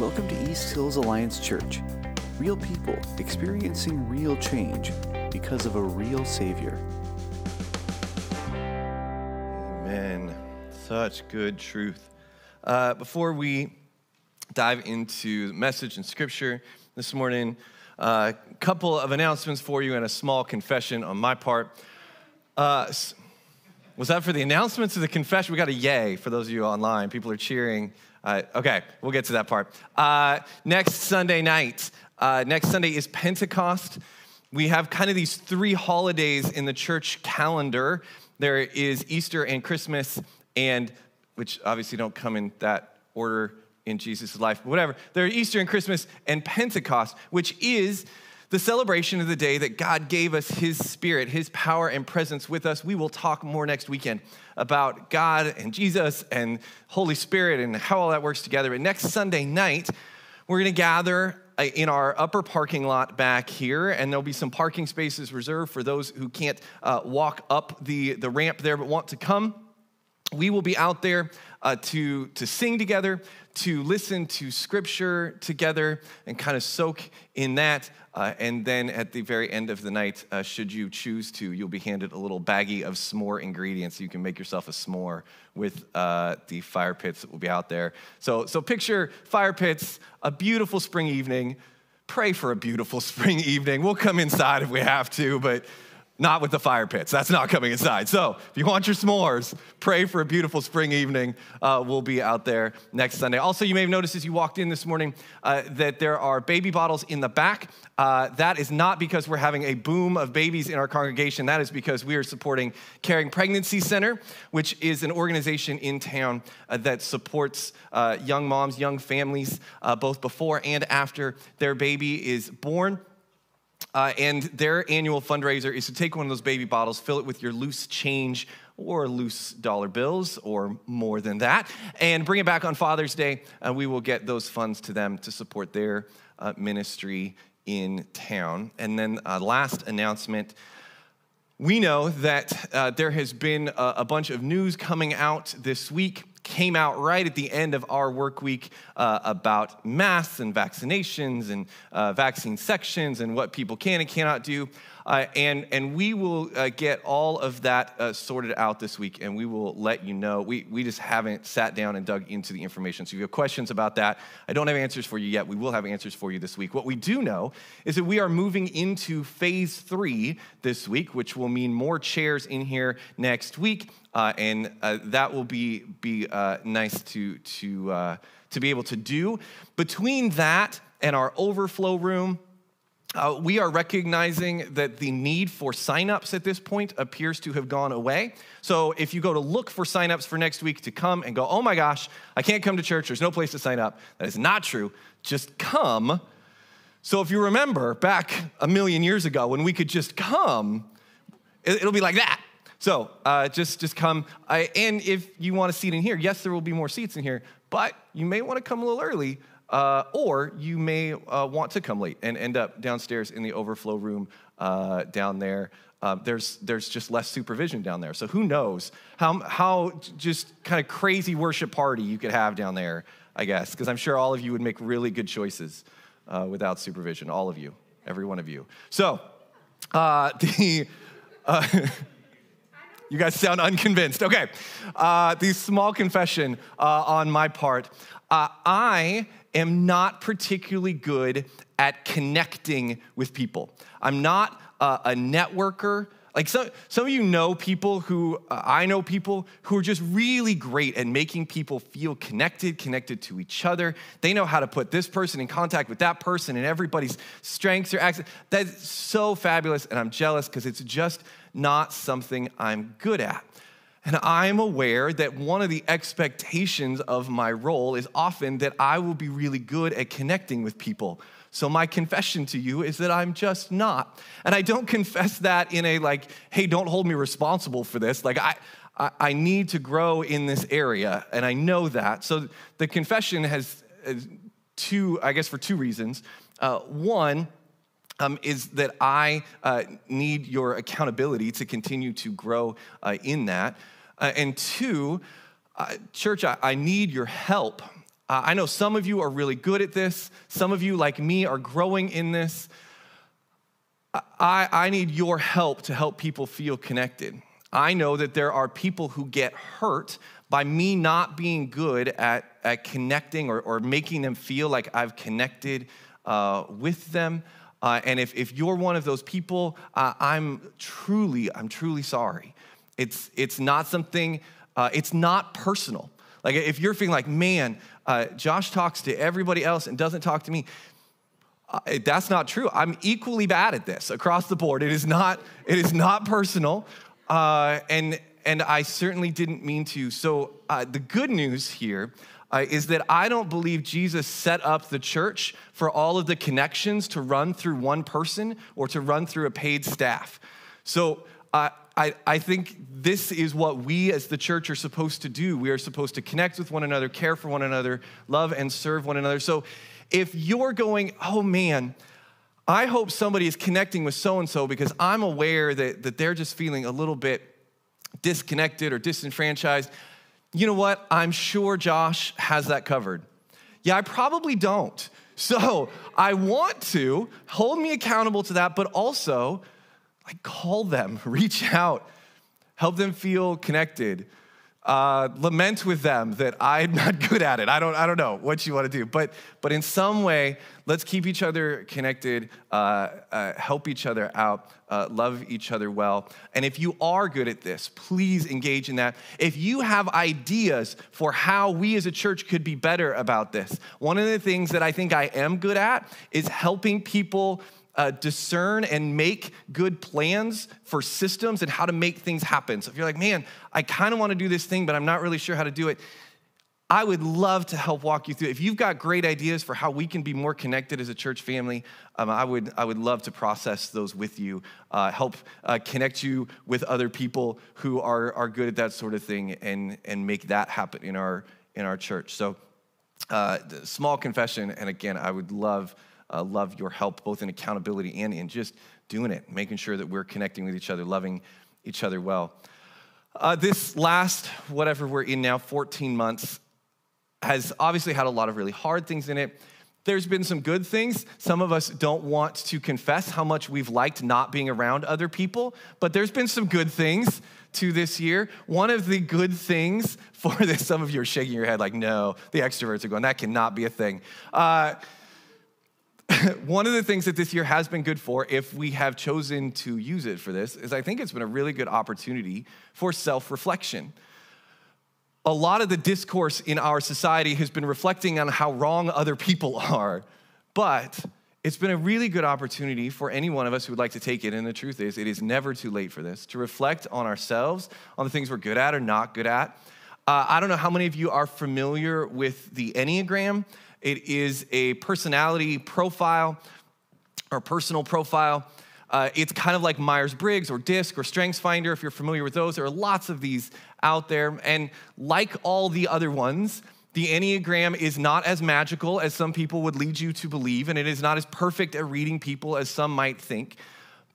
Welcome to East Hills Alliance Church. Real people experiencing real change because of a real Savior. Amen. Such good truth. Uh, before we dive into message and scripture this morning, a uh, couple of announcements for you and a small confession on my part. Uh, was that for the announcements or the confession? We got a yay for those of you online. People are cheering. Uh, okay, we'll get to that part. Uh, next Sunday night, uh, next Sunday is Pentecost. We have kind of these three holidays in the church calendar. There is Easter and Christmas, and which obviously don't come in that order in Jesus' life, but whatever. There are Easter and Christmas and Pentecost, which is the celebration of the day that God gave us His Spirit, His power and presence with us. We will talk more next weekend about God and Jesus and Holy Spirit and how all that works together. But next Sunday night, we're going to gather uh, in our upper parking lot back here, and there'll be some parking spaces reserved for those who can't uh, walk up the, the ramp there but want to come. We will be out there uh, to, to sing together, to listen to scripture together, and kind of soak in that. Uh, and then at the very end of the night, uh, should you choose to, you'll be handed a little baggie of s'more ingredients. You can make yourself a s'more with uh, the fire pits that will be out there. So, so picture fire pits, a beautiful spring evening. Pray for a beautiful spring evening. We'll come inside if we have to, but not with the fire pits. That's not coming inside. So if you want your s'mores, pray for a beautiful spring evening. Uh, we'll be out there next Sunday. Also, you may have noticed as you walked in this morning uh, that there are baby bottles in the back. Uh, that is not because we're having a boom of babies in our congregation. That is because we are supporting Caring Pregnancy Center, which is an organization in town uh, that supports uh, young moms, young families, uh, both before and after their baby is born. Uh, and their annual fundraiser is to take one of those baby bottles, fill it with your loose change or loose dollar bills or more than that, and bring it back on Father's Day. And we will get those funds to them to support their uh, ministry in town. And then, uh, last announcement. We know that uh, there has been a, a bunch of news coming out this week came out right at the end of our work week uh, about masks and vaccinations and uh, vaccine sections and what people can and cannot do. Uh, and, and we will uh, get all of that uh, sorted out this week and we will let you know. We, we just haven't sat down and dug into the information. So if you have questions about that, I don't have answers for you yet. We will have answers for you this week. What we do know is that we are moving into phase three this week, which will mean more chairs in here next week. Uh, and uh, that will be, be uh, nice to, to, to be able to do. Between that and our overflow room, uh, we are recognizing that the need for signups at this point appears to have gone away. So if you go to look for signups for next week to come and go, oh my gosh, I can't come to church, there's no place to sign up, that is not true. Just come. So if you remember back a million years ago when we could just come, it'll be like that. So uh, just, just come. I, and if you want a seat in here, yes, there will be more seats in here, but you may want to come a little early, uh, or you may uh, want to come late and end up downstairs in the overflow room uh, down there. Uh, there's, there's just less supervision down there. So who knows how, how just kind of crazy worship party you could have down there, I guess, because I'm sure all of you would make really good choices uh, without supervision, all of you, every one of you. So the. You guys sound unconvinced. Okay. Uh, the small confession uh, on my part. Uh, I am not particularly good at connecting with people. I'm not a networker. Like some, some of you know people who, uh, I know people who are just really great at making people feel connected, connected to each other. They know how to put this person in contact with that person and everybody's strengths or. That's so fabulous, and I'm jealous because it's just not something I'm good at. And I'm aware that one of the expectations of my role is often that I will be really good at connecting with people. So, my confession to you is that I'm just not. And I don't confess that in a like, hey, don't hold me responsible for this. Like, I, I, need to grow in this area, and I know that. So, the confession has two, I guess, for two reasons. Uh, one, um, is that I uh, need your accountability to continue to grow uh, in that. Uh, and two, uh, church, I, I, need your help Uh, I know some of you are really good at this. Some of you, like me, are growing in this. I, I need your help to help people feel connected. I know that there are people who get hurt by me not being good at, at connecting or, or making them feel like I've connected uh, with them. Uh, and if, if you're one of those people, uh, I'm truly, I'm truly sorry. It's, it's not something, uh, it's not personal. Like if you're feeling like, man, uh, Josh talks to everybody else and doesn't talk to me, uh, that's not true. I'm equally bad at this across the board. It is not, it is not personal. Uh, and, and I certainly didn't mean to. So the good news here uh, is that I don't believe Jesus set up the church for all of the connections to run through one person or to run through a paid staff. So uh, I, I think this is what we as the church are supposed to do. We are supposed to connect with one another, care for one another, love and serve one another. So if you're going, oh man, I hope somebody is connecting with so and so because I'm aware that, that they're just feeling a little bit disconnected or disenfranchised. You know what? I'm sure Josh has that covered. Yeah, I probably don't. So I want to hold me accountable to that, but also like call them, reach out, help them feel connected uh, lament with them that I'm not good at it. I don't, I don't know what you want to do, but, but in some way, let's keep each other connected, uh, uh, help each other out, uh, love each other well. And if you are good at this, please engage in that. If you have ideas for how we as a church could be better about this, one of the things that I think I am good at is helping people uh, discern and make good plans for systems and how to make things happen. So if you're like, man, I kind of want to do this thing, but I'm not really sure how to do it, I would love to help walk you through. If you've got great ideas for how we can be more connected as a church family, um, I, would, I would love to process those with you, uh, help uh, connect you with other people who are, are good at that sort of thing and, and make that happen in our, in our church. So, uh, small confession, and again, I would love uh, love your help, both in accountability and in just doing it, making sure that we're connecting with each other, loving each other well. Uh, this last, whatever we're in now, 14 months, has obviously had a lot of really hard things in it. There's been some good things. Some of us don't want to confess how much we've liked not being around other people, but there's been some good things to this year. One of the good things for this, some of you are shaking your head like, no, the extroverts are going, that cannot be a thing. Uh, one of the things that this year has been good for, if we have chosen to use it for this, is I think it's been a really good opportunity for self reflection. A lot of the discourse in our society has been reflecting on how wrong other people are, but it's been a really good opportunity for any one of us who would like to take it. And the truth is, it is never too late for this to reflect on ourselves, on the things we're good at or not good at. Uh, I don't know how many of you are familiar with the Enneagram. It is a personality profile or personal profile. Uh, it's kind of like Myers Briggs or DISC or StrengthsFinder, if you're familiar with those. There are lots of these out there. And like all the other ones, the Enneagram is not as magical as some people would lead you to believe, and it is not as perfect at reading people as some might think.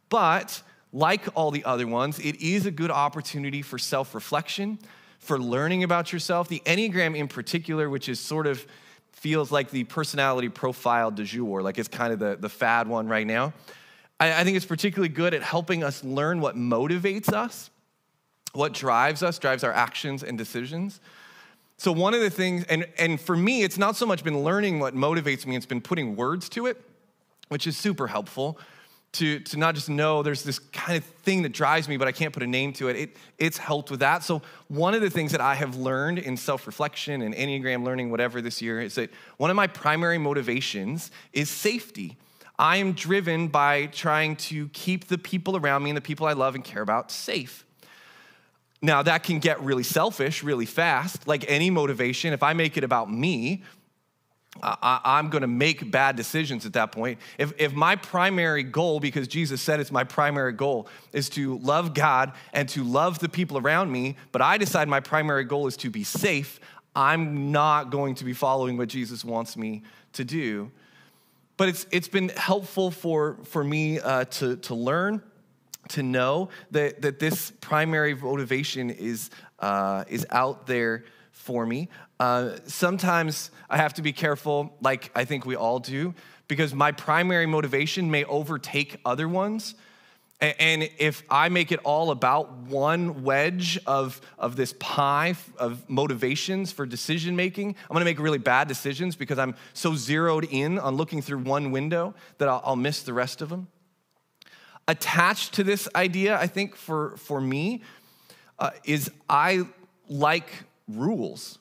But like all the other ones, it is a good opportunity for self reflection, for learning about yourself. The Enneagram, in particular, which is sort of feels like the personality profile du jour, like it's kind of the, the fad one right now. I, I think it's particularly good at helping us learn what motivates us, what drives us, drives our actions and decisions. So, one of the things, and, and for me, it's not so much been learning what motivates me, it's been putting words to it, which is super helpful to, to not just know there's this kind of thing that drives me, but I can't put a name to it. it. It's helped with that. So, one of the things that I have learned in self reflection and Enneagram learning, whatever this year, is that one of my primary motivations is safety. I am driven by trying to keep the people around me and the people I love and care about safe. Now, that can get really selfish really fast, like any motivation. If I make it about me, I, am going to make bad decisions at that point. If, if my primary goal, because Jesus said it's my primary goal, is to love God and to love the people around me, but I decide my primary goal is to be safe, I'm not going to be following what Jesus wants me to do. But it's, it's been helpful for, for me uh, to, to learn, to know that, that this primary motivation is, uh, is out there for me. Uh, sometimes I have to be careful, like I think we all do, because my primary motivation may overtake other ones. And if I make it all about one wedge of, of this pie of motivations for decision making, I'm gonna make really bad decisions because I'm so zeroed in on looking through one window that I'll, I'll miss the rest of them. Attached to this idea, I think for, for me, uh, is I like rules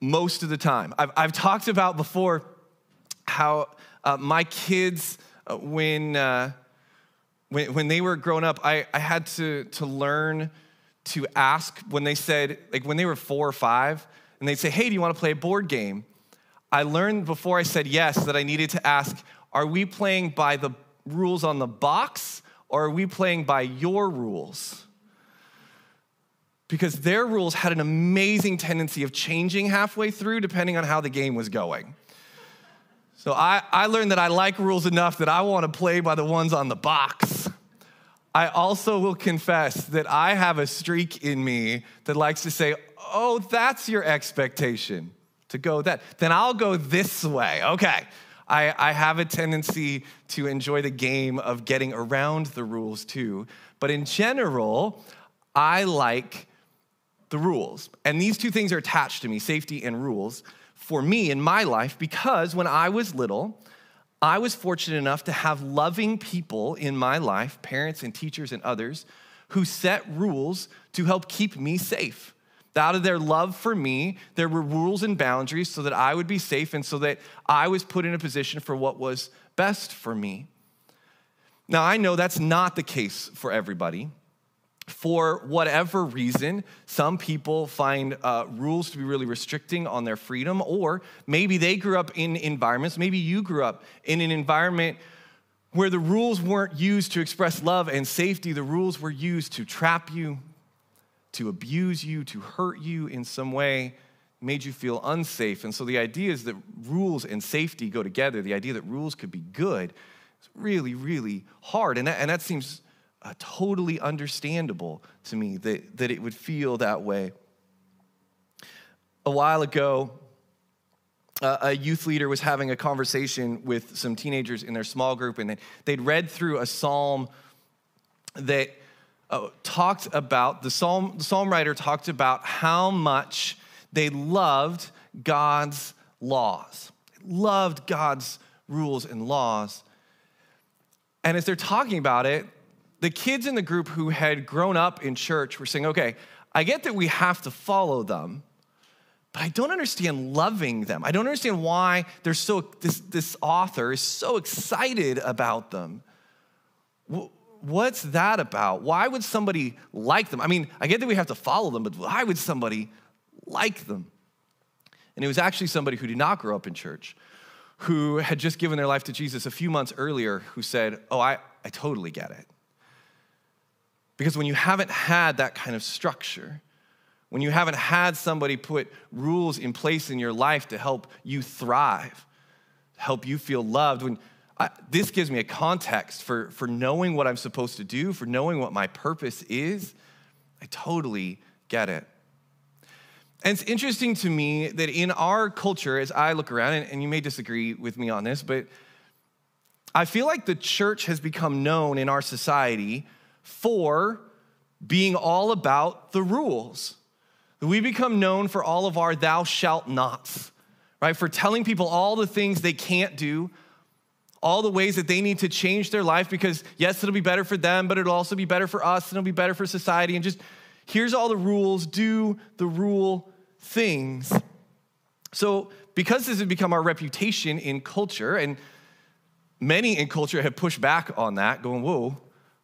most of the time. I've, I've talked about before how uh, my kids, uh, when, uh, when, when they were growing up, I, I had to, to learn to ask when they said, like when they were four or five, and they'd say, hey, do you want to play a board game? I learned before I said yes that I needed to ask, are we playing by the rules on the box or are we playing by your rules? Because their rules had an amazing tendency of changing halfway through depending on how the game was going. So I, I learned that I like rules enough that I want to play by the ones on the box. I also will confess that I have a streak in me that likes to say, oh, that's your expectation to go that. Then I'll go this way. Okay. I, I have a tendency to enjoy the game of getting around the rules too. But in general, I like the rules. And these two things are attached to me safety and rules for me in my life because when I was little, I was fortunate enough to have loving people in my life, parents and teachers and others, who set rules to help keep me safe. Out of their love for me, there were rules and boundaries so that I would be safe and so that I was put in a position for what was best for me. Now, I know that's not the case for everybody for whatever reason, some people find uh, rules to be really restricting on their freedom, or maybe they grew up in environments, maybe you grew up in an environment where the rules weren't used to express love and safety, the rules were used to trap you, to abuse you, to hurt you in some way, made you feel unsafe. And so the idea is that rules and safety go together. The idea that rules could be good is really, really hard. And that, and that seems uh, totally understandable to me that, that it would feel that way. A while ago, uh, a youth leader was having a conversation with some teenagers in their small group, and they'd read through a psalm that uh, talked about the psalm. The psalm writer talked about how much they loved God's laws, loved God's rules and laws. And as they're talking about it, the kids in the group who had grown up in church were saying, okay, I get that we have to follow them, but I don't understand loving them. I don't understand why they're so, this, this author is so excited about them. What's that about? Why would somebody like them? I mean, I get that we have to follow them, but why would somebody like them? And it was actually somebody who did not grow up in church, who had just given their life to Jesus a few months earlier, who said, Oh, I, I totally get it. Because when you haven't had that kind of structure, when you haven't had somebody put rules in place in your life to help you thrive, help you feel loved, when I, this gives me a context for, for knowing what I'm supposed to do, for knowing what my purpose is, I totally get it. And it's interesting to me that in our culture, as I look around, and, and you may disagree with me on this, but I feel like the church has become known in our society for being all about the rules. We become known for all of our thou shalt nots, right? For telling people all the things they can't do, all the ways that they need to change their life because, yes, it'll be better for them, but it'll also be better for us and it'll be better for society. And just here's all the rules, do the rule things. So, because this has become our reputation in culture, and many in culture have pushed back on that, going, whoa,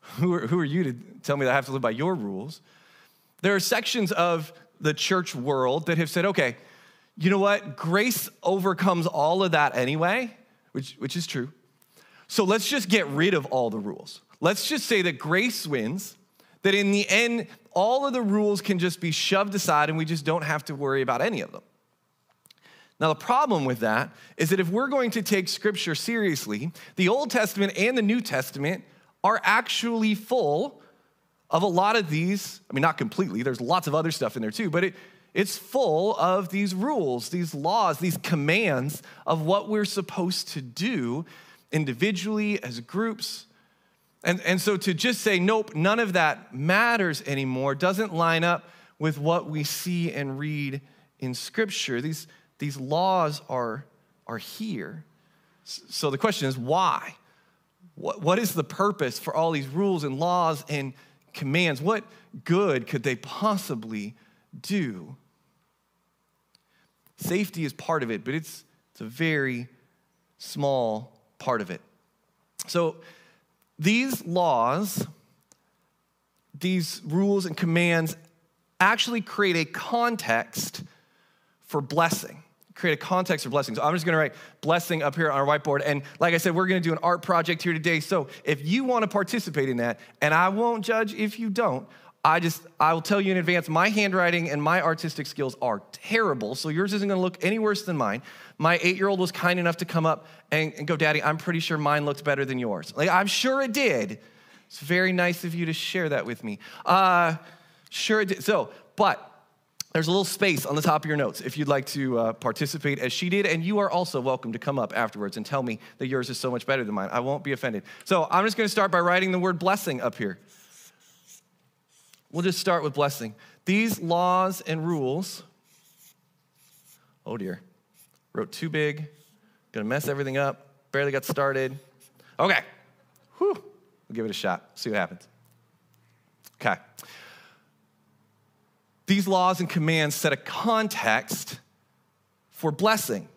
who are, who are you to tell me that I have to live by your rules? There are sections of the church world that have said, okay, you know what? Grace overcomes all of that anyway, which, which is true. So let's just get rid of all the rules. Let's just say that grace wins, that in the end, all of the rules can just be shoved aside and we just don't have to worry about any of them. Now, the problem with that is that if we're going to take scripture seriously, the Old Testament and the New Testament are actually full of a lot of these. I mean, not completely, there's lots of other stuff in there too, but it, It's full of these rules, these laws, these commands of what we're supposed to do individually, as groups. And, and so to just say, nope, none of that matters anymore, doesn't line up with what we see and read in Scripture. These, these laws are, are here. So the question is, why? What, what is the purpose for all these rules and laws and commands? What good could they possibly do? Safety is part of it, but it's, it's a very small part of it. So these laws, these rules and commands actually create a context for blessing. Create a context for blessing. So I'm just gonna write blessing up here on our whiteboard. And like I said, we're gonna do an art project here today. So if you wanna participate in that, and I won't judge if you don't, I just, I will tell you in advance, my handwriting and my artistic skills are terrible, so yours isn't gonna look any worse than mine. My eight year old was kind enough to come up and, and, go, Daddy, I'm pretty sure mine looked better than yours. Like, I'm sure it did. It's very nice of you to share that with me. Uh, sure it did. So, but there's a little space on the top of your notes if you'd like to uh, participate as she did, and you are also welcome to come up afterwards and tell me that yours is so much better than mine. I won't be offended. So I'm just gonna start by writing the word blessing up here. We'll just start with blessing. These laws and rules, oh dear, wrote too big, gonna mess everything up, barely got started. Okay, whew, we'll give it a shot, see what happens. Okay. These laws and commands set a context for blessing.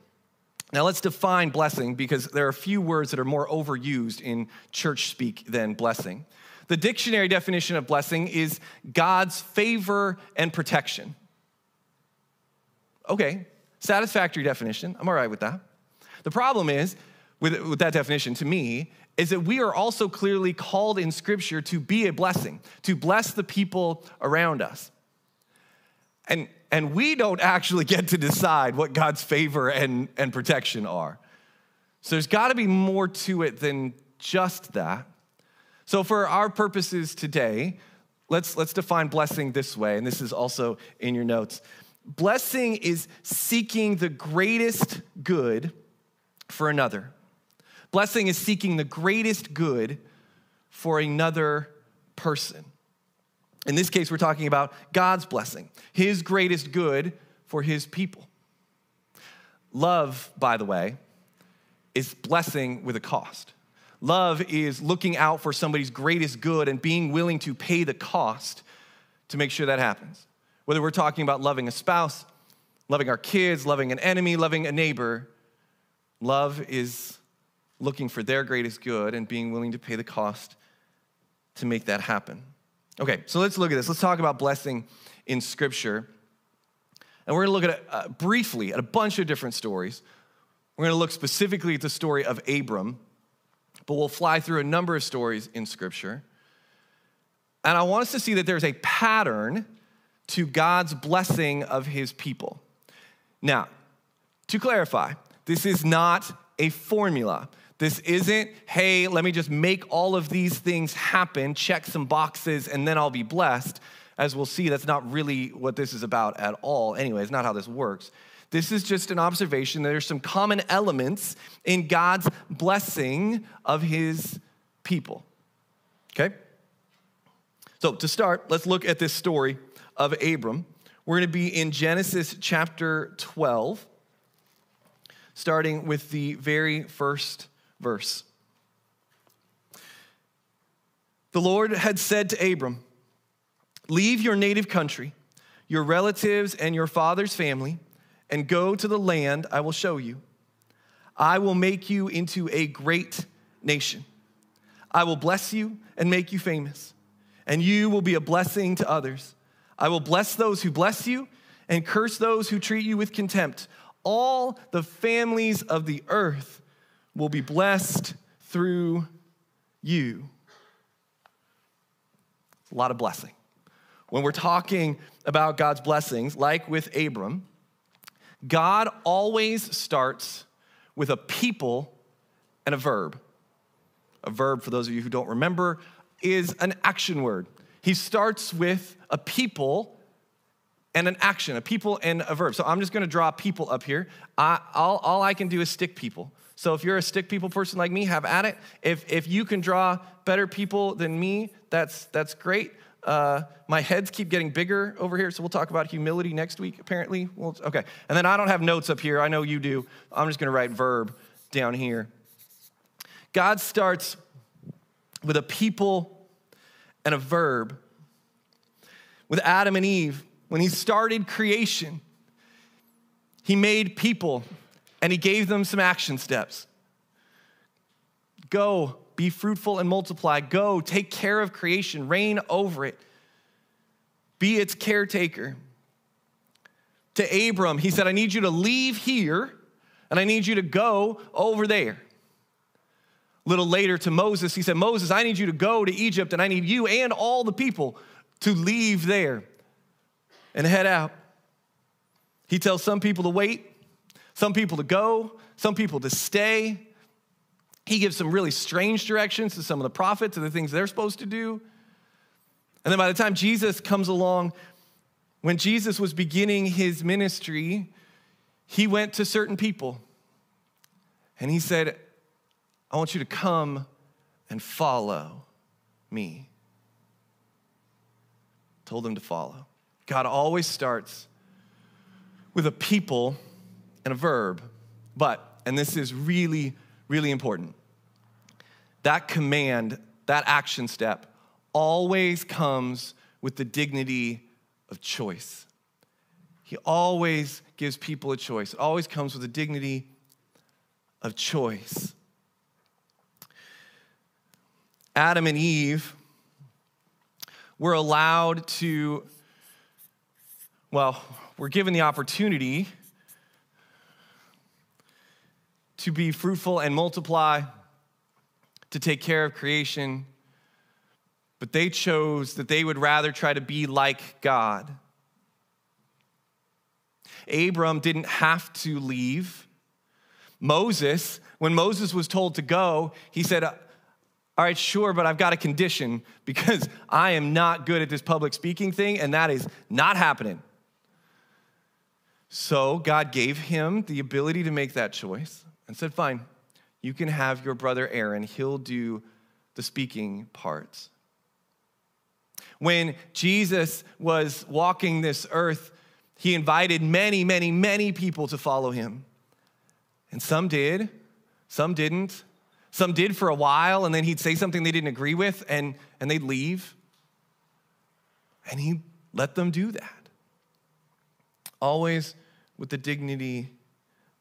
Now, let's define blessing because there are a few words that are more overused in church speak than blessing. The dictionary definition of blessing is God's favor and protection. Okay, satisfactory definition. I'm all right with that. The problem is, with, with that definition to me, is that we are also clearly called in Scripture to be a blessing, to bless the people around us. And, and we don't actually get to decide what God's favor and, and protection are. So there's got to be more to it than just that. So, for our purposes today, let's, let's define blessing this way, and this is also in your notes. Blessing is seeking the greatest good for another. Blessing is seeking the greatest good for another person. In this case, we're talking about God's blessing, His greatest good for His people. Love, by the way, is blessing with a cost. Love is looking out for somebody's greatest good and being willing to pay the cost to make sure that happens. Whether we're talking about loving a spouse, loving our kids, loving an enemy, loving a neighbor, love is looking for their greatest good and being willing to pay the cost to make that happen. Okay, so let's look at this. Let's talk about blessing in Scripture. And we're gonna look at uh, briefly at a bunch of different stories. We're gonna look specifically at the story of Abram but we'll fly through a number of stories in Scripture. And I want us to see that there's a pattern to God's blessing of his people. Now, to clarify, this is not a formula. This isn't, hey, let me just make all of these things happen, check some boxes, and then I'll be blessed. As we'll see, that's not really what this is about at all. Anyway, it's not how this works. This is just an observation there's some common elements in God's blessing of his people. Okay? So, to start, let's look at this story of Abram. We're going to be in Genesis chapter 12, starting with the very first verse. The Lord had said to Abram, Leave your native country, your relatives, and your father's family and go to the land I will show you. I will make you into a great nation. I will bless you and make you famous, and you will be a blessing to others. I will bless those who bless you and curse those who treat you with contempt. All the families of the earth will be blessed through you. a lot of blessing. When we're talking about God's blessings, like with Abram, God always starts with a people and a verb. A verb, for those of you who don't remember, is an action word. He starts with a people and an action, a people and a verb. So I'm just gonna draw people up here. I, all, all I can do is stick people. So if you're a stick people person like me, have at it. If, if you can draw better people than me, that's, that's great. Uh, my heads keep getting bigger over here, so we'll talk about humility next week, apparently. Well, okay. And then I don't have notes up here. I know you do. I'm just going to write verb down here. God starts with a people and a verb. With Adam and Eve, when he started creation, he made people and he gave them some action steps. Go, be fruitful and multiply. Go, take care of creation, reign over it, be its caretaker. To Abram, he said, I need you to leave here and I need you to go over there. A little later to Moses, he said, Moses, I need you to go to Egypt and I need you and all the people to leave there and head out. He tells some people to wait, some people to go, some people to stay. He gives some really strange directions to some of the prophets and the things they're supposed to do. And then by the time Jesus comes along, when Jesus was beginning his ministry, he went to certain people and he said, I want you to come and follow me. Told them to follow. God always starts with a people and a verb. But, and this is really, really important, that command, that action step, always comes with the dignity of choice. He always gives people a choice. It always comes with the dignity of choice. Adam and Eve were allowed to, well, we're given the opportunity to be fruitful and multiply, to take care of creation, but they chose that they would rather try to be like God. Abram didn't have to leave. Moses, when Moses was told to go, he said, All right, sure, but I've got a condition because I am not good at this public speaking thing, and that is not happening. So God gave him the ability to make that choice and said, Fine, you can have your brother Aaron, he'll do the speaking parts. When Jesus was walking this earth, he invited many, many, many people to follow him. And some did, some didn't. Some did for a while, and then he'd say something they didn't agree with, and, and they'd leave. And he let them do that. Always with the dignity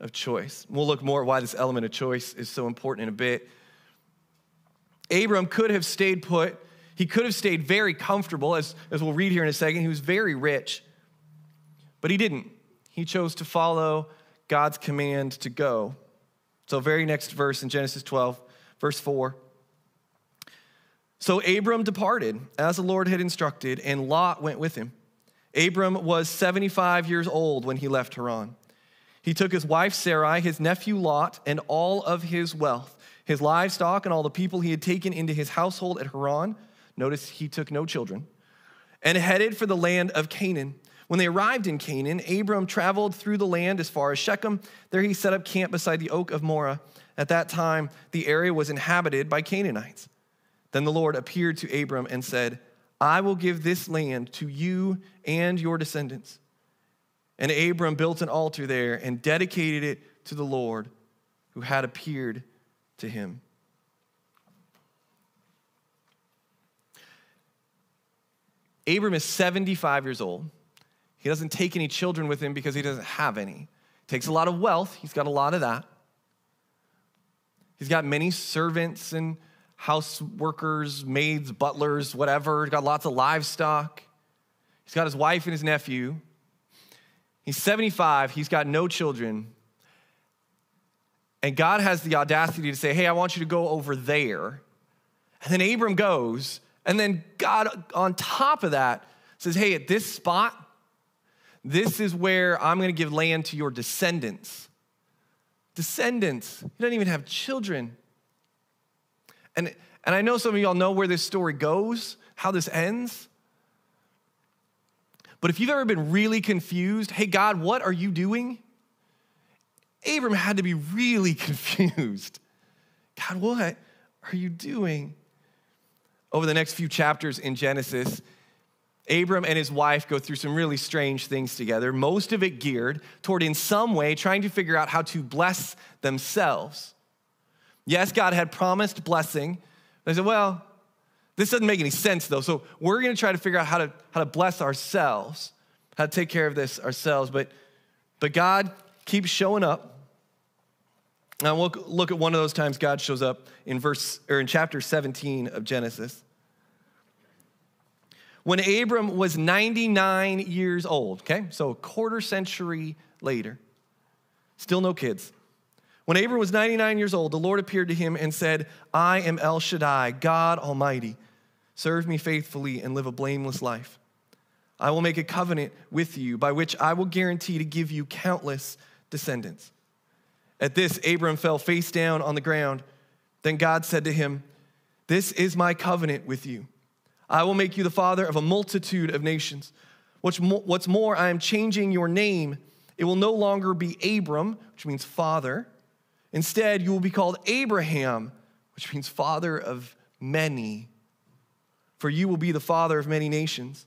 of choice. We'll look more at why this element of choice is so important in a bit. Abram could have stayed put. He could have stayed very comfortable, as, as we'll read here in a second. He was very rich, but he didn't. He chose to follow God's command to go. So, very next verse in Genesis 12, verse 4. So Abram departed as the Lord had instructed, and Lot went with him. Abram was 75 years old when he left Haran. He took his wife Sarai, his nephew Lot, and all of his wealth, his livestock, and all the people he had taken into his household at Haran. Notice he took no children, and headed for the land of Canaan. When they arrived in Canaan, Abram traveled through the land as far as Shechem. There he set up camp beside the oak of Moreh. At that time, the area was inhabited by Canaanites. Then the Lord appeared to Abram and said, I will give this land to you and your descendants. And Abram built an altar there and dedicated it to the Lord who had appeared to him. Abram is 75 years old. He doesn't take any children with him because he doesn't have any. Takes a lot of wealth, he's got a lot of that. He's got many servants and house workers, maids, butlers, whatever. He's got lots of livestock. He's got his wife and his nephew. He's 75, he's got no children. And God has the audacity to say, Hey, I want you to go over there. And then Abram goes, and then God, on top of that, says, Hey, at this spot, this is where I'm going to give land to your descendants. Descendants. He doesn't even have children. And, and I know some of y'all know where this story goes, how this ends. But if you've ever been really confused, hey, God, what are you doing? Abram had to be really confused. God, what are you doing? Over the next few chapters in Genesis, Abram and his wife go through some really strange things together, most of it geared toward, in some way, trying to figure out how to bless themselves. Yes, God had promised blessing. They said, well, this doesn't make any sense though. So we're going to try to figure out how to, how to bless ourselves, how to take care of this ourselves. But, but God keeps showing up. Now we'll look at one of those times God shows up in verse or in chapter 17 of Genesis. When Abram was 99 years old, okay? So a quarter century later. Still no kids. When Abram was 99 years old, the Lord appeared to him and said, I am El Shaddai, God Almighty. Serve me faithfully and live a blameless life. I will make a covenant with you by which I will guarantee to give you countless descendants. At this, Abram fell face down on the ground. Then God said to him, This is my covenant with you. I will make you the father of a multitude of nations. What's more, I am changing your name. It will no longer be Abram, which means father Instead, you will be called Abraham, which means father of many. For you will be the father of many nations.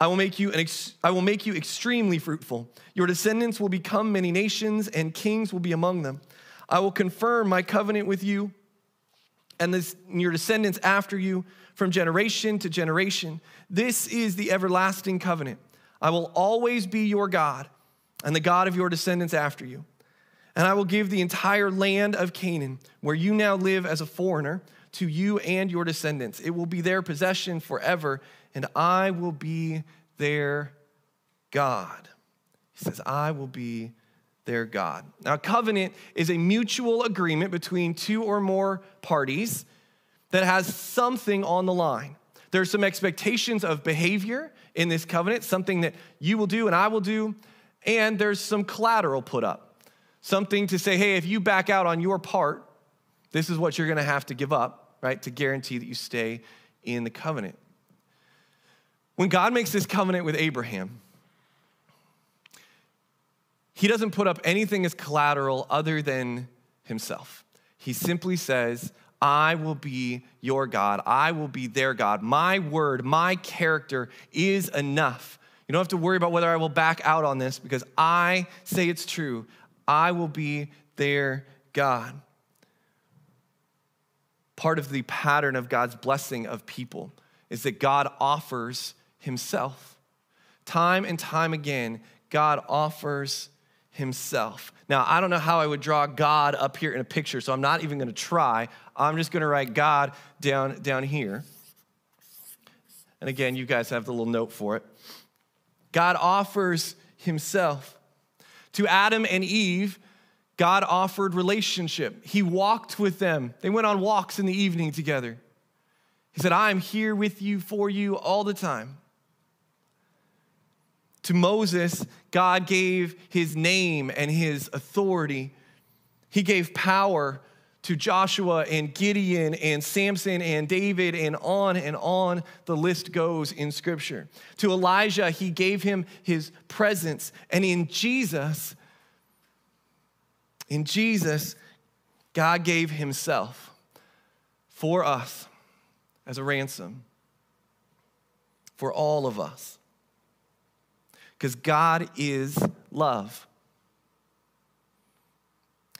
I will make you an ex- I will make you extremely fruitful. Your descendants will become many nations and kings will be among them. I will confirm my covenant with you and this, your descendants after you from generation to generation. This is the everlasting covenant. I will always be your God and the God of your descendants after you. And I will give the entire land of Canaan, where you now live as a foreigner, to you and your descendants. It will be their possession forever, and I will be their God. He says, I will be their God. Now, a covenant is a mutual agreement between two or more parties that has something on the line. There are some expectations of behavior in this covenant, something that you will do and I will do, and there's some collateral put up something to say, hey, if you back out on your part, this is what you're going to have to give up, right, to guarantee that you stay in the covenant. When God makes this covenant with Abraham, he doesn't put up anything as collateral other than himself. He simply says, I will be your God. I will be their God. My word, my character is enough. You don't have to worry about whether I will back out on this because I say it's true. I will be their God. Part of the pattern of God's blessing of people is that God offers Himself. Time and time again, God offers Himself. Now, I don't know how I would draw God up here in a picture, so I'm not even gonna try. I'm just gonna write God down, down here. And again, you guys have the little note for it. God offers Himself. To Adam and Eve, God offered relationship. He walked with them. They went on walks in the evening together. He said, I am here with you, for you, all the time. To Moses, God gave his name and his authority. He gave power to Joshua and Gideon and Samson and David, and on and on the list goes in Scripture. To Elijah, he gave him his presence. And in Jesus, in Jesus, God gave himself for us as a ransom for all of us. Because God is love.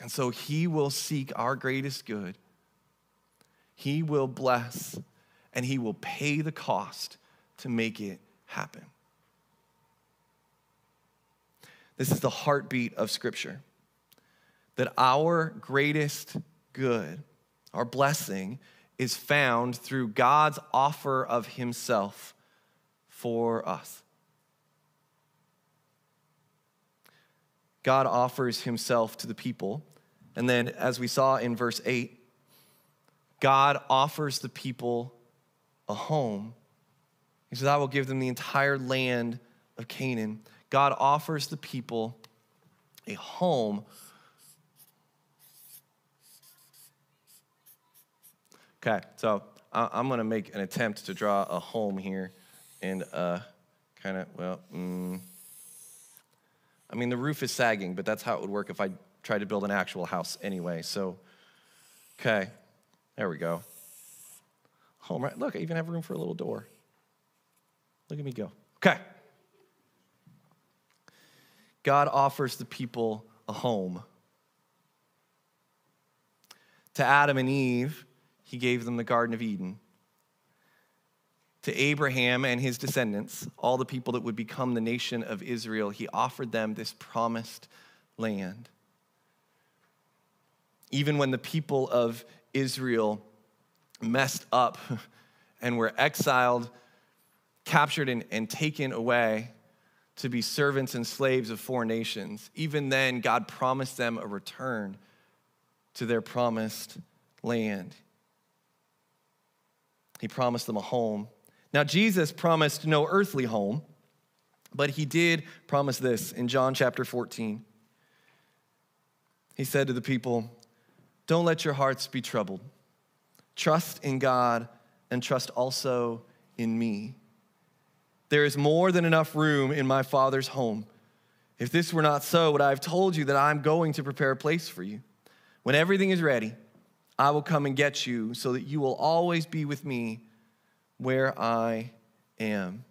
And so he will seek our greatest good. He will bless and he will pay the cost to make it happen. This is the heartbeat of Scripture that our greatest good, our blessing, is found through God's offer of Himself for us. God offers Himself to the people and then, as we saw in verse 8, God offers the people a home. He says, I will give them the entire land of Canaan. God offers the people a home. Okay, so I'm going to make an attempt to draw a home here and uh, kind of, well, mm. I mean, the roof is sagging, but that's how it would work if I tried to build an actual house anyway. So, okay, there we go. Home, right? Look, I even have room for a little door. Look at me go. Okay. God offers the people a home. To Adam and Eve, he gave them the Garden of Eden. To Abraham and his descendants, all the people that would become the nation of Israel, he offered them this promised land. Even when the people of Israel messed up and were exiled, captured, and, and taken away to be servants and slaves of foreign nations, even then, God promised them a return to their promised land. He promised them a home. Now, Jesus promised no earthly home, but he did promise this in John chapter 14. He said to the people, Don't let your hearts be troubled. Trust in God and trust also in me. There is more than enough room in my Father's home. If this were not so, would I have told you that I'm going to prepare a place for you? When everything is ready, I will come and get you so that you will always be with me where I am.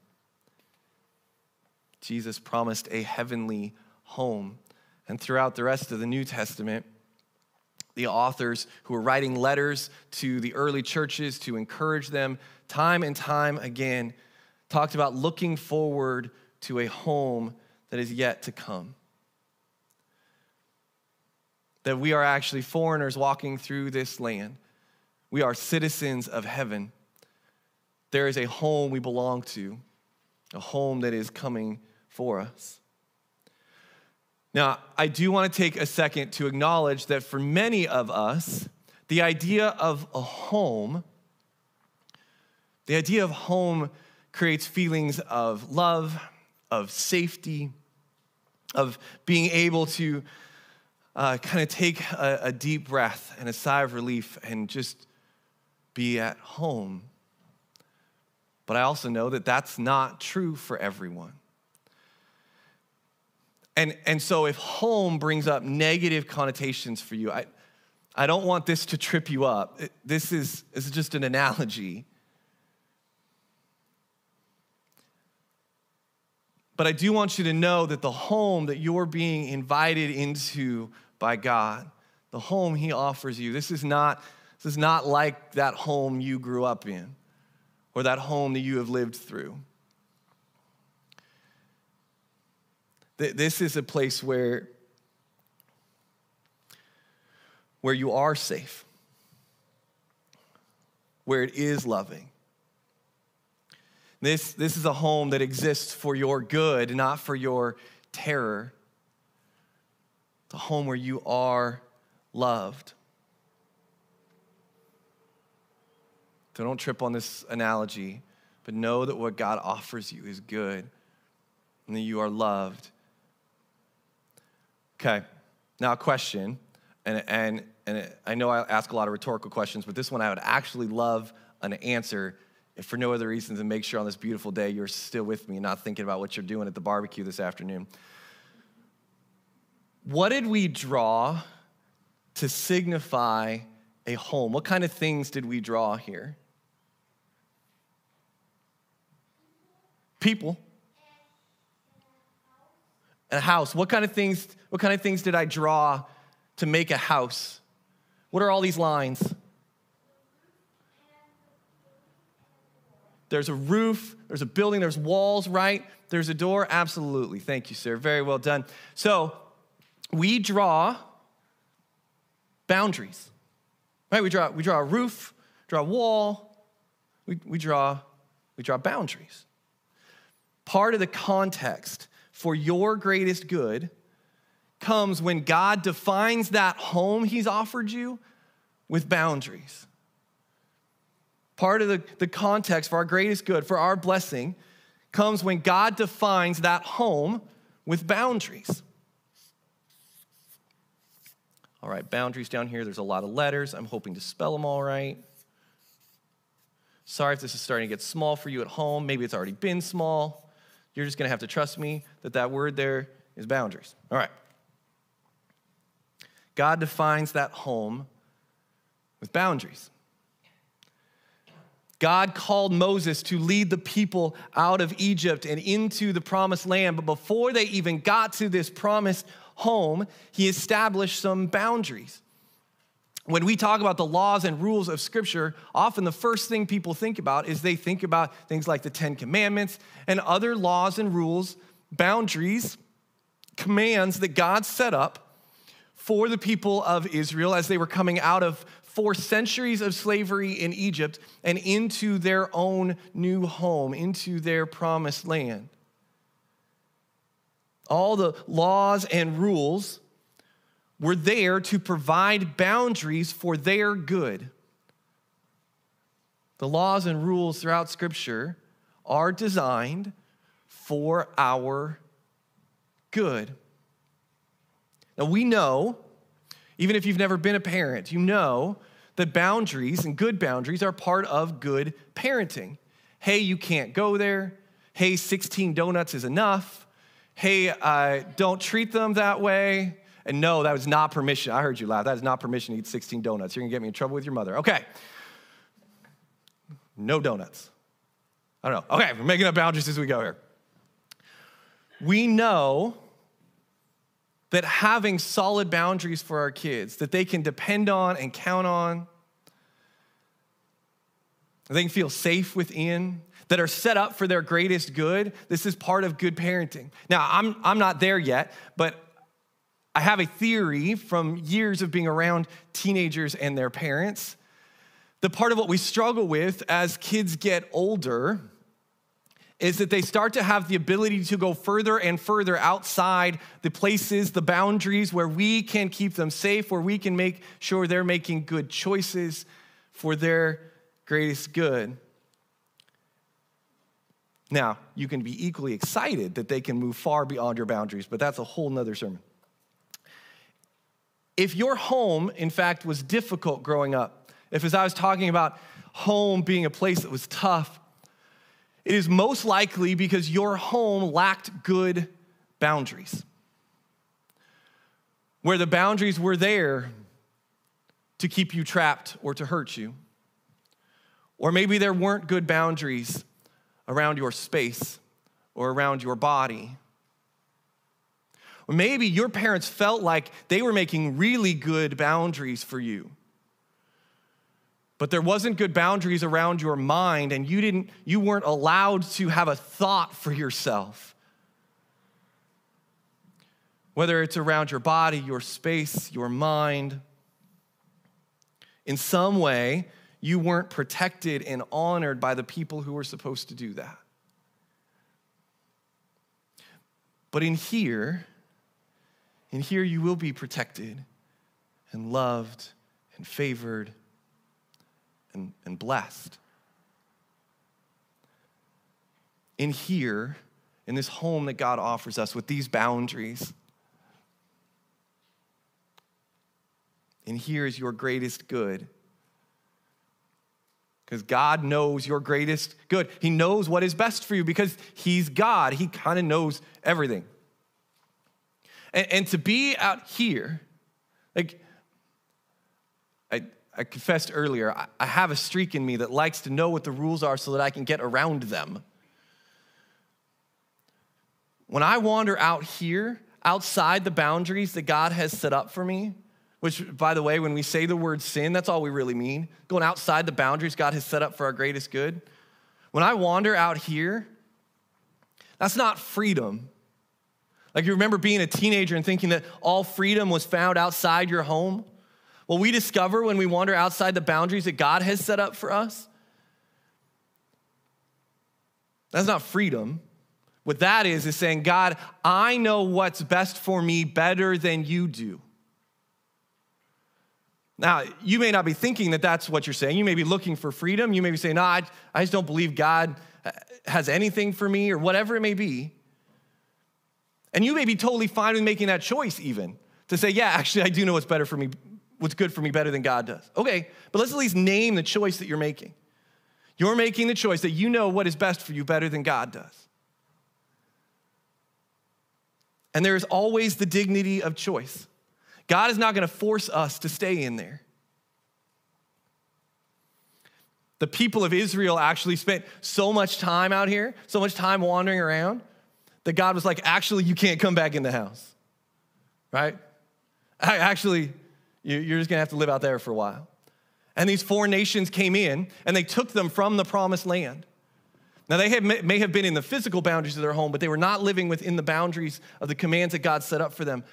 Jesus promised a heavenly home. And throughout the rest of the New Testament, the authors who were writing letters to the early churches to encourage them time and time again talked about looking forward to a home that is yet to come that we are actually foreigners walking through this land. We are citizens of heaven. There is a home we belong to, a home that is coming for us. Now, I do want to take a second to acknowledge that for many of us, the idea of a home, the idea of home creates feelings of love, of safety, of being able to uh, kind of take a, a deep breath and a sigh of relief and just be at home. But I also know that that's not true for everyone. And, and so, if home brings up negative connotations for you, I, I don't want this to trip you up. It, this, is, this is just an analogy. But I do want you to know that the home that you're being invited into by God, the home He offers you. This is not, this is not like that home you grew up in or that home that you have lived through. This is a place where, where you are safe, where it is loving. This, this is a home that exists for your good, not for your terror the home where you are loved. So don't trip on this analogy, but know that what God offers you is good and that you are loved. Okay, now a question, and, and, and I know I ask a lot of rhetorical questions, but this one I would actually love an answer if for no other reason than make sure on this beautiful day you're still with me and not thinking about what you're doing at the barbecue this afternoon. What did we draw to signify a home? What kind of things did we draw here? People. A house. What kind of things, what kind of things did I draw to make a house? What are all these lines? There's a roof, there's a building, there's walls, right? There's a door. Absolutely. Thank you, sir. Very well done. So, we draw boundaries, right? We draw, we draw a roof, draw a wall, we, we, draw, we draw boundaries. Part of the context for your greatest good comes when God defines that home He's offered you with boundaries. Part of the, the context for our greatest good, for our blessing, comes when God defines that home with boundaries. All right, boundaries down here. There's a lot of letters. I'm hoping to spell them all right. Sorry if this is starting to get small for you at home. Maybe it's already been small. You're just going to have to trust me that that word there is boundaries. All right. God defines that home with boundaries. God called Moses to lead the people out of Egypt and into the promised land. But before they even got to this promised home, he established some boundaries. When we talk about the laws and rules of Scripture, often the first thing people think about is they think about things like the Ten Commandments and other laws and rules, boundaries, commands that God set up for the people of Israel as they were coming out of four centuries of slavery in Egypt and into their own new home, into their promised land. All the laws and rules were there to provide boundaries for their good. The laws and rules throughout Scripture are designed for our good. Now, we know even if you've never been a parent, you know that boundaries and good boundaries are part of good parenting. Hey, you can't go there. Hey, 16 donuts is enough. Hey, uh, don't treat them that way. And no, that was not permission. I heard you laugh. That is not permission to eat 16 donuts. You're gonna get me in trouble with your mother. Okay. No donuts. I don't know. Okay, we're making up boundaries as we go here. We know that having solid boundaries for our kids that they can depend on and count on, they can feel safe within, that are set up for their greatest good, this is part of good parenting. Now, I'm, I'm not there yet, but I have a theory from years of being around teenagers and their parents. The part of what we struggle with as kids get older is that they start to have the ability to go further and further outside the places, the boundaries where we can keep them safe, where we can make sure they're making good choices for their greatest good. Now, you can be equally excited that they can move far beyond your boundaries, but that's a whole nother sermon. If your home, in fact, was difficult growing up, if as I was talking about home being a place that was tough, it is most likely because your home lacked good boundaries. Where the boundaries were there to keep you trapped or to hurt you. Or maybe there weren't good boundaries around your space or around your body. Or maybe your parents felt like they were making really good boundaries for you but there wasn't good boundaries around your mind and you didn't you weren't allowed to have a thought for yourself whether it's around your body your space your mind in some way you weren't protected and honored by the people who were supposed to do that but in here in here you will be protected and loved and favored and, and blessed. In here, in this home that God offers us with these boundaries, in here is your greatest good. Because God knows your greatest good. He knows what is best for you because He's God. He kind of knows everything. And, and, to be out here, like, I, I confessed earlier, I have a streak in me that likes to know what the rules are so that I can get around them. When I wander out here, outside the boundaries that God has set up for me, which, by the way, when we say the word sin, that's all we really mean. Going outside the boundaries God has set up for our greatest good. When I wander out here, that's not freedom. Like you remember being a teenager and thinking that all freedom was found outside your home? Well, we discover when we wander outside the boundaries that God has set up for us, that's not freedom. What that is, is saying, God, I know what's best for me better than you do. Now, you may not be thinking that that's what you're saying. You may be looking for freedom. You may be saying, no, I, I just don't believe God uh, has anything for me, or whatever it may be. And you may be totally fine with making that choice, even to say, yeah, actually, I do know what's better for me what's good for me better than God does. Okay, but let's at least name the choice that you're making. You're making the choice that you know what is best for you better than God does. And there is always the dignity of choice. God is not going to force us to stay in there. The people of Israel actually spent so much time out here, so much time wandering around, that God was like, actually, you can't come back in the house, right? Actually, you're just gonna have to live out there for a while. And these four nations came in and they took them from the promised land. Now, they have, may have been in the physical boundaries of their home, but they were not living within the boundaries of the commands that God set up for them.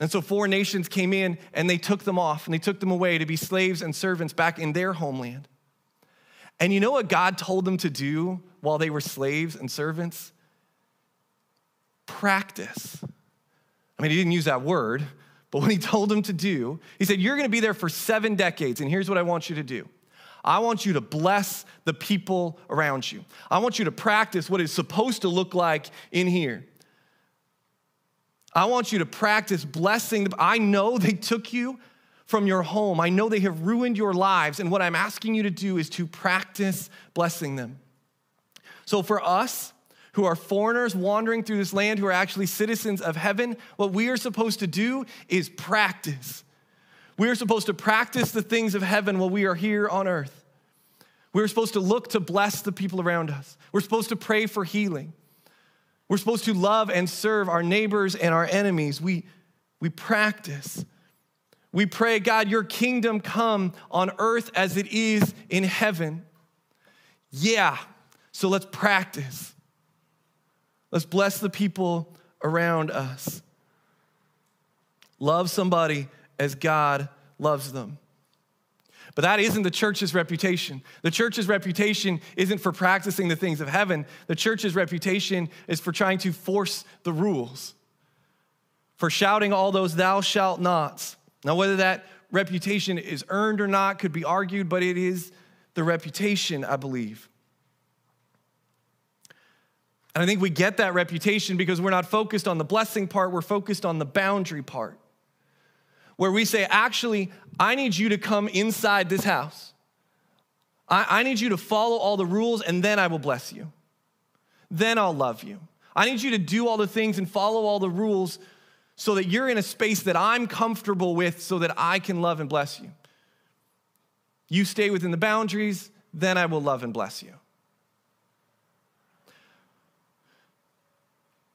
And so, four nations came in and they took them off and they took them away to be slaves and servants back in their homeland. And you know what God told them to do while they were slaves and servants? Practice. I mean, he didn't use that word, but what he told them to do, he said, You're gonna be there for seven decades, and here's what I want you to do. I want you to bless the people around you. I want you to practice what it's supposed to look like in here. I want you to practice blessing. I know they took you from your home. I know they have ruined your lives. And what I'm asking you to do is to practice blessing them. So, for us who are foreigners wandering through this land, who are actually citizens of heaven, what we are supposed to do is practice. We are supposed to practice the things of heaven while we are here on earth. We're supposed to look to bless the people around us. We're supposed to pray for healing. We're supposed to love and serve our neighbors and our enemies. We, we practice. We pray, God, your kingdom come on earth as it is in heaven. Yeah, so let's practice. Let's bless the people around us. Love somebody as God loves them. But that isn't the church's reputation. The church's reputation isn't for practicing the things of heaven. The church's reputation is for trying to force the rules, for shouting all those thou shalt nots, now, whether that reputation is earned or not could be argued, but it is the reputation, I believe. And I think we get that reputation because we're not focused on the blessing part, we're focused on the boundary part. Where we say, actually, I need you to come inside this house. I, I need you to follow all the rules, and then I will bless you. Then I'll love you. I need you to do all the things and follow all the rules so that you're in a space that I'm comfortable with so that I can love and bless you. You stay within the boundaries, then I will love and bless you.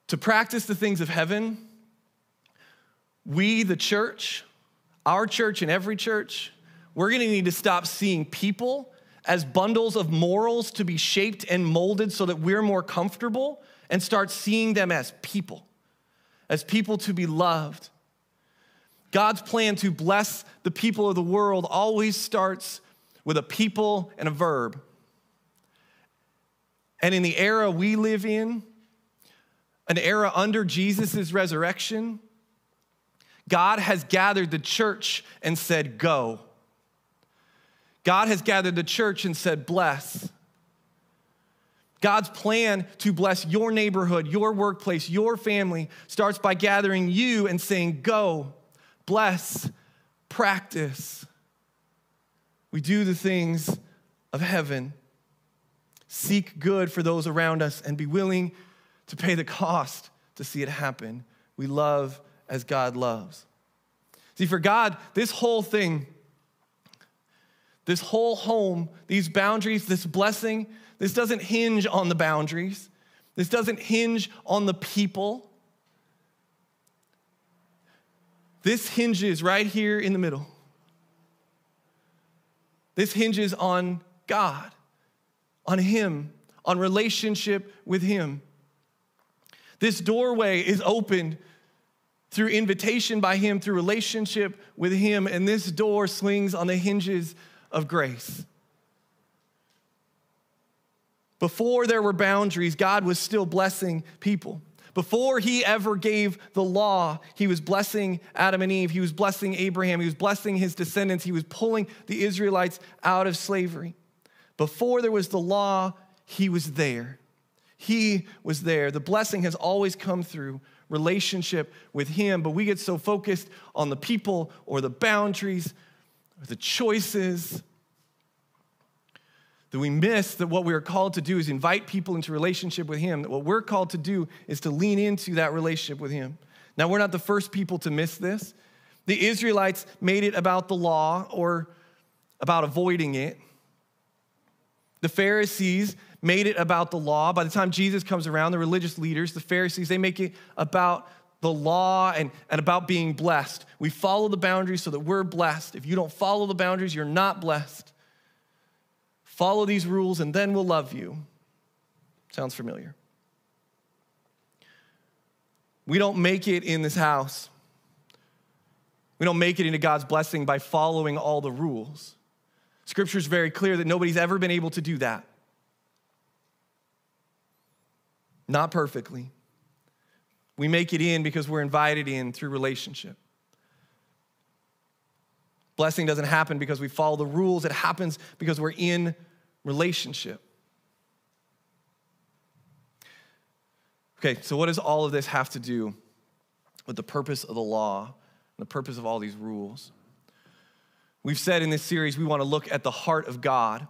To practice the things of heaven, we, the church, our church and every church, we're gonna need to stop seeing people as bundles of morals to be shaped and molded so that we're more comfortable and start seeing them as people as people to be loved. God's plan to bless the people of the world always starts with a people and a verb. And in the era we live in, an era under Jesus' resurrection, God has gathered the church and said, Go. God has gathered the church and said, Bless. God's plan to bless your neighborhood, your workplace, your family starts by gathering you and saying, Go, bless, practice. We do the things of heaven, seek good for those around us, and be willing to pay the cost to see it happen. We love as God loves. See, for God, this whole thing, this whole home, these boundaries, this blessing, this doesn't hinge on the boundaries. This doesn't hinge on the people. This hinges right here in the middle. This hinges on God, on Him, on relationship with Him. This doorway is opened through invitation by Him, through relationship with Him, and this door swings on the hinges of grace. Before there were boundaries, God was still blessing people. Before he ever gave the law, he was blessing Adam and Eve. He was blessing Abraham. He was blessing his descendants. He was pulling the Israelites out of slavery. Before there was the law, he was there. He was there. The blessing has always come through relationship with him, but we get so focused on the people or the boundaries or the choices that we miss that what we are called to do is invite people into relationship with Him, that what we're called to do is to lean into that relationship with Him, Now, we're not the first people to miss this. The Israelites made it about the law or about avoiding it. The Pharisees made it about the law. By the time Jesus comes around, the religious leaders, the Pharisees, they make it about the law and, and about being blessed. We follow the boundaries so that we're blessed. If you don't follow the boundaries, you're not blessed. Follow these rules and then we'll love you. Sounds familiar. We don't make it in this house. We don't make it into God's blessing by following all the rules. Scripture is very clear that nobody's ever been able to do that. Not perfectly. We make it in because we're invited in through relationship. Blessing doesn't happen because we follow the rules, it happens because we're in relationship. Okay, so what does all of this have to do with the purpose of the law and the purpose of all these rules? We've said in this series we want to look at the heart of God.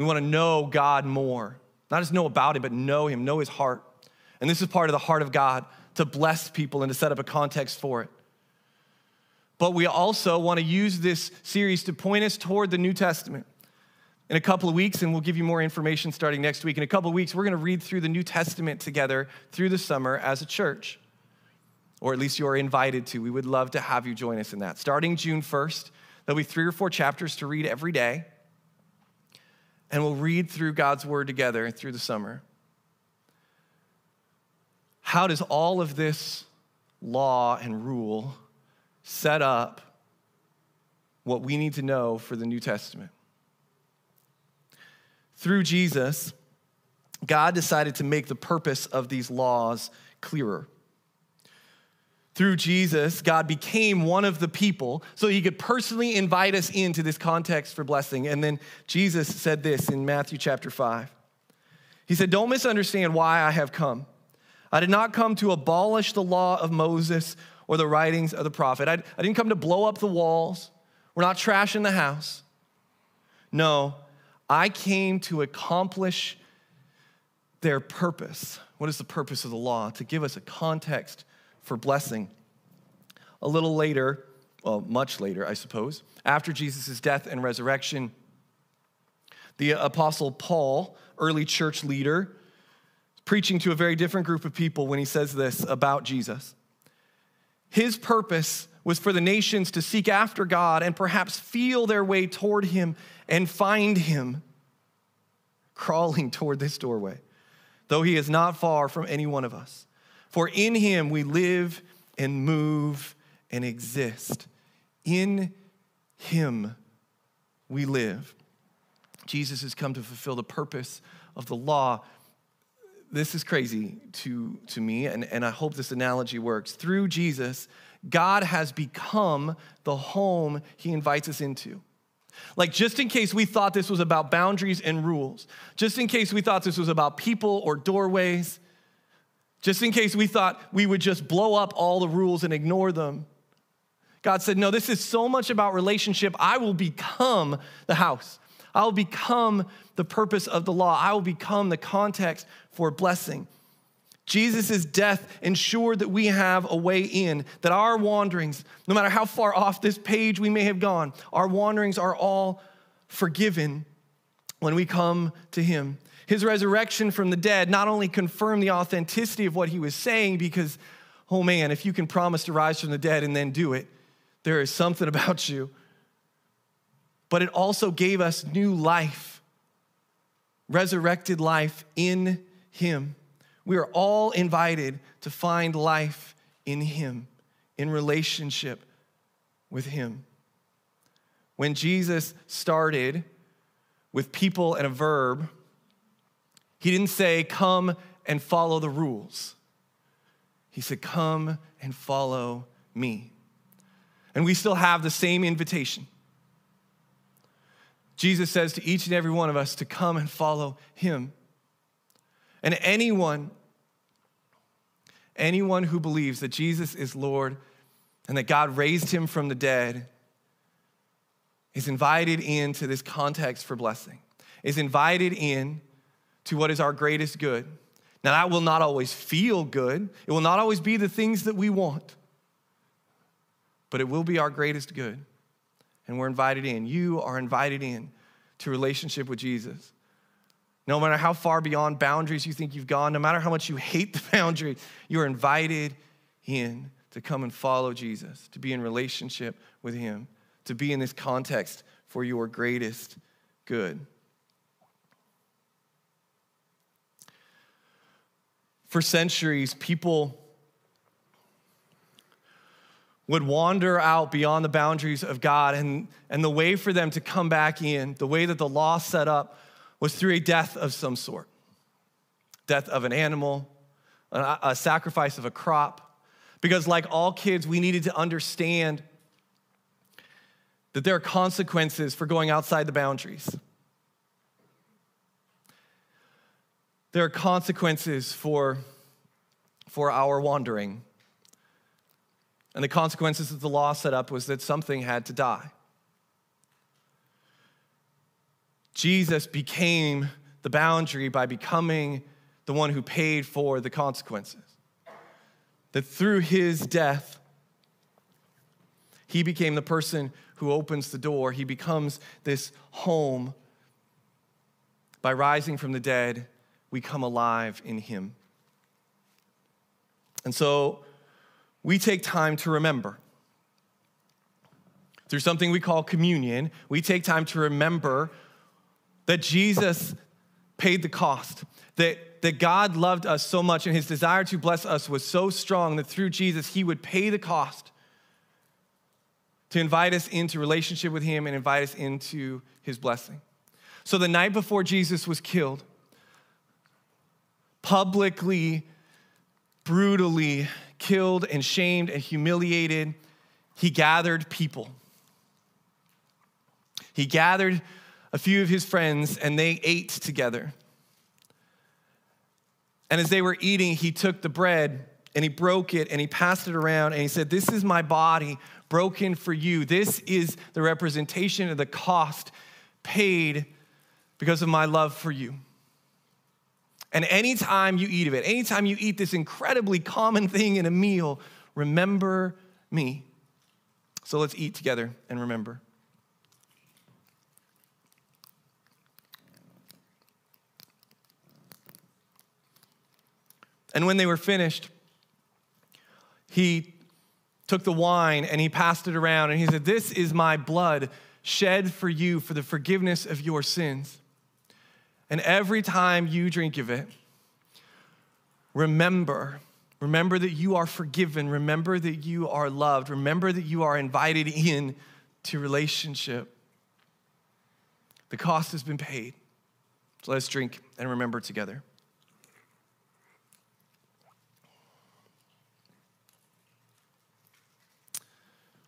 We want to know God more. Not just know about him, but know him, know his heart. And this is part of the heart of God to bless people and to set up a context for it. But we also want to use this series to point us toward the New Testament. In a couple of weeks, and we'll give you more information starting next week, in a couple of weeks, we're going to read through the New Testament together through the summer as a church. Or at least you are invited to. We would love to have you join us in that. Starting June 1st, there'll be three or four chapters to read every day and we'll read through God's word together through the summer. How does all of this law and rule set up what we need to know for the New Testament? Through Jesus, God decided to make the purpose of these laws clearer through Jesus, God became one of the people so he could personally invite us into this context for blessing. And then Jesus said this in Matthew chapter 5. He said, Don't misunderstand why I have come. I did not come to abolish the law of Moses or the writings of the prophet. I, I didn't come to blow up the walls. We're not trashing the house. No, I came to accomplish their purpose. What is the purpose of the law? To give us a context for blessing. A little later, well, much later, I suppose, after Jesus' death and resurrection, the Apostle Paul, early church leader, preaching to a very different group of people when he says this about Jesus. His purpose was for the nations to seek after God and perhaps feel their way toward Him and find Him crawling toward this doorway, though He is not far from any one of us. For in him we live and move and exist. In him we live. Jesus has come to fulfill the purpose of the law. This is crazy to, to me, and, and I hope this analogy works. Through Jesus, God has become the home he invites us into. Like, just in case we thought this was about boundaries and rules, just in case we thought this was about people or doorways, just in case we thought we would just blow up all the rules and ignore them. God said, No, this is so much about relationship. I will become the house. I will become the purpose of the law. I will become the context for blessing. Jesus' death ensured that we have a way in, that our wanderings, no matter how far off this page we may have gone, our wanderings are all forgiven when we come to Him. His resurrection from the dead not only confirmed the authenticity of what he was saying, because, oh man, if you can promise to rise from the dead and then do it, there is something about you. But it also gave us new life, resurrected life in him. We are all invited to find life in him, in relationship with him. When Jesus started with people and a verb, he didn't say, Come and follow the rules. He said, Come and follow me. And we still have the same invitation. Jesus says to each and every one of us to come and follow him. And anyone, anyone who believes that Jesus is Lord and that God raised him from the dead is invited into this context for blessing, is invited in to what is our greatest good, Now, that will not always feel good, it will not always be the things that we want, but it will be our greatest good. And we're invited in. You are invited in to relationship with Jesus. No matter how far beyond boundaries you think you've gone, no matter how much you hate the boundary, you are invited in to come and follow Jesus, to be in relationship with Him, to be in this context for your greatest good. For centuries, people would wander out beyond the boundaries of God, and, and the way for them to come back in, the way that the law set up, was through a death of some sort death of an animal, a, a sacrifice of a crop. Because, like all kids, we needed to understand that there are consequences for going outside the boundaries. There are consequences for, for our wandering. And the consequences that the law set up was that something had to die. Jesus became the boundary by becoming the one who paid for the consequences. That through his death, he became the person who opens the door. He becomes this home. By rising from the dead, we come alive in him. And so we take time to remember. Through something we call communion, we take time to remember that Jesus paid the cost, that, that God loved us so much and his desire to bless us was so strong that through Jesus, he would pay the cost to invite us into relationship with him and invite us into his blessing. So the night before Jesus was killed, publicly, brutally killed and shamed and humiliated, he gathered people. He gathered a few of his friends and they ate together. And as they were eating, he took the bread and he broke it and he passed it around and he said, This is my body broken for you. This is the representation of the cost paid because of my love for you. And anytime you eat of it, anytime you eat this incredibly common thing in a meal, remember me. So let's eat together and remember. And when they were finished, he took the wine and he passed it around and he said, This is my blood shed for you for the forgiveness of your sins. And every time you drink of it, remember, remember that you are forgiven. Remember that you are loved. Remember that you are invited in to relationship. The cost has been paid. So let's drink and remember together.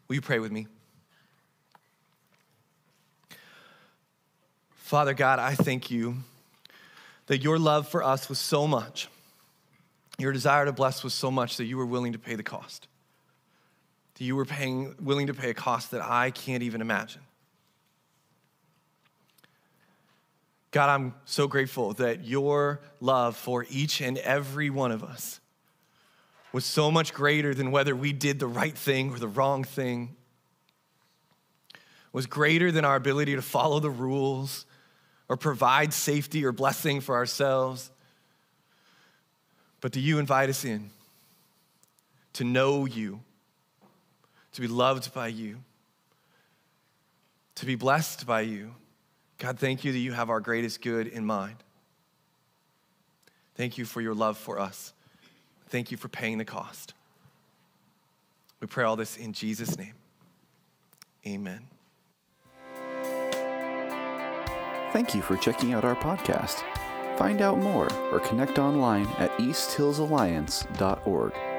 Will you pray with me? Father God, I thank you that your love for us was so much, your desire to bless was so much that you were willing to pay the cost. That you were paying, willing to pay a cost that I can't even imagine. God, I'm so grateful that your love for each and every one of us was so much greater than whether we did the right thing or the wrong thing, was greater than our ability to follow the rules or provide safety or blessing for ourselves. But do you invite us in to know you, to be loved by you, to be blessed by you? God, thank you that you have our greatest good in mind. Thank you for your love for us. Thank you for paying the cost. We pray all this in Jesus' name. Amen. Thank you for checking out our podcast. Find out more or connect online at easthillsalliance.org.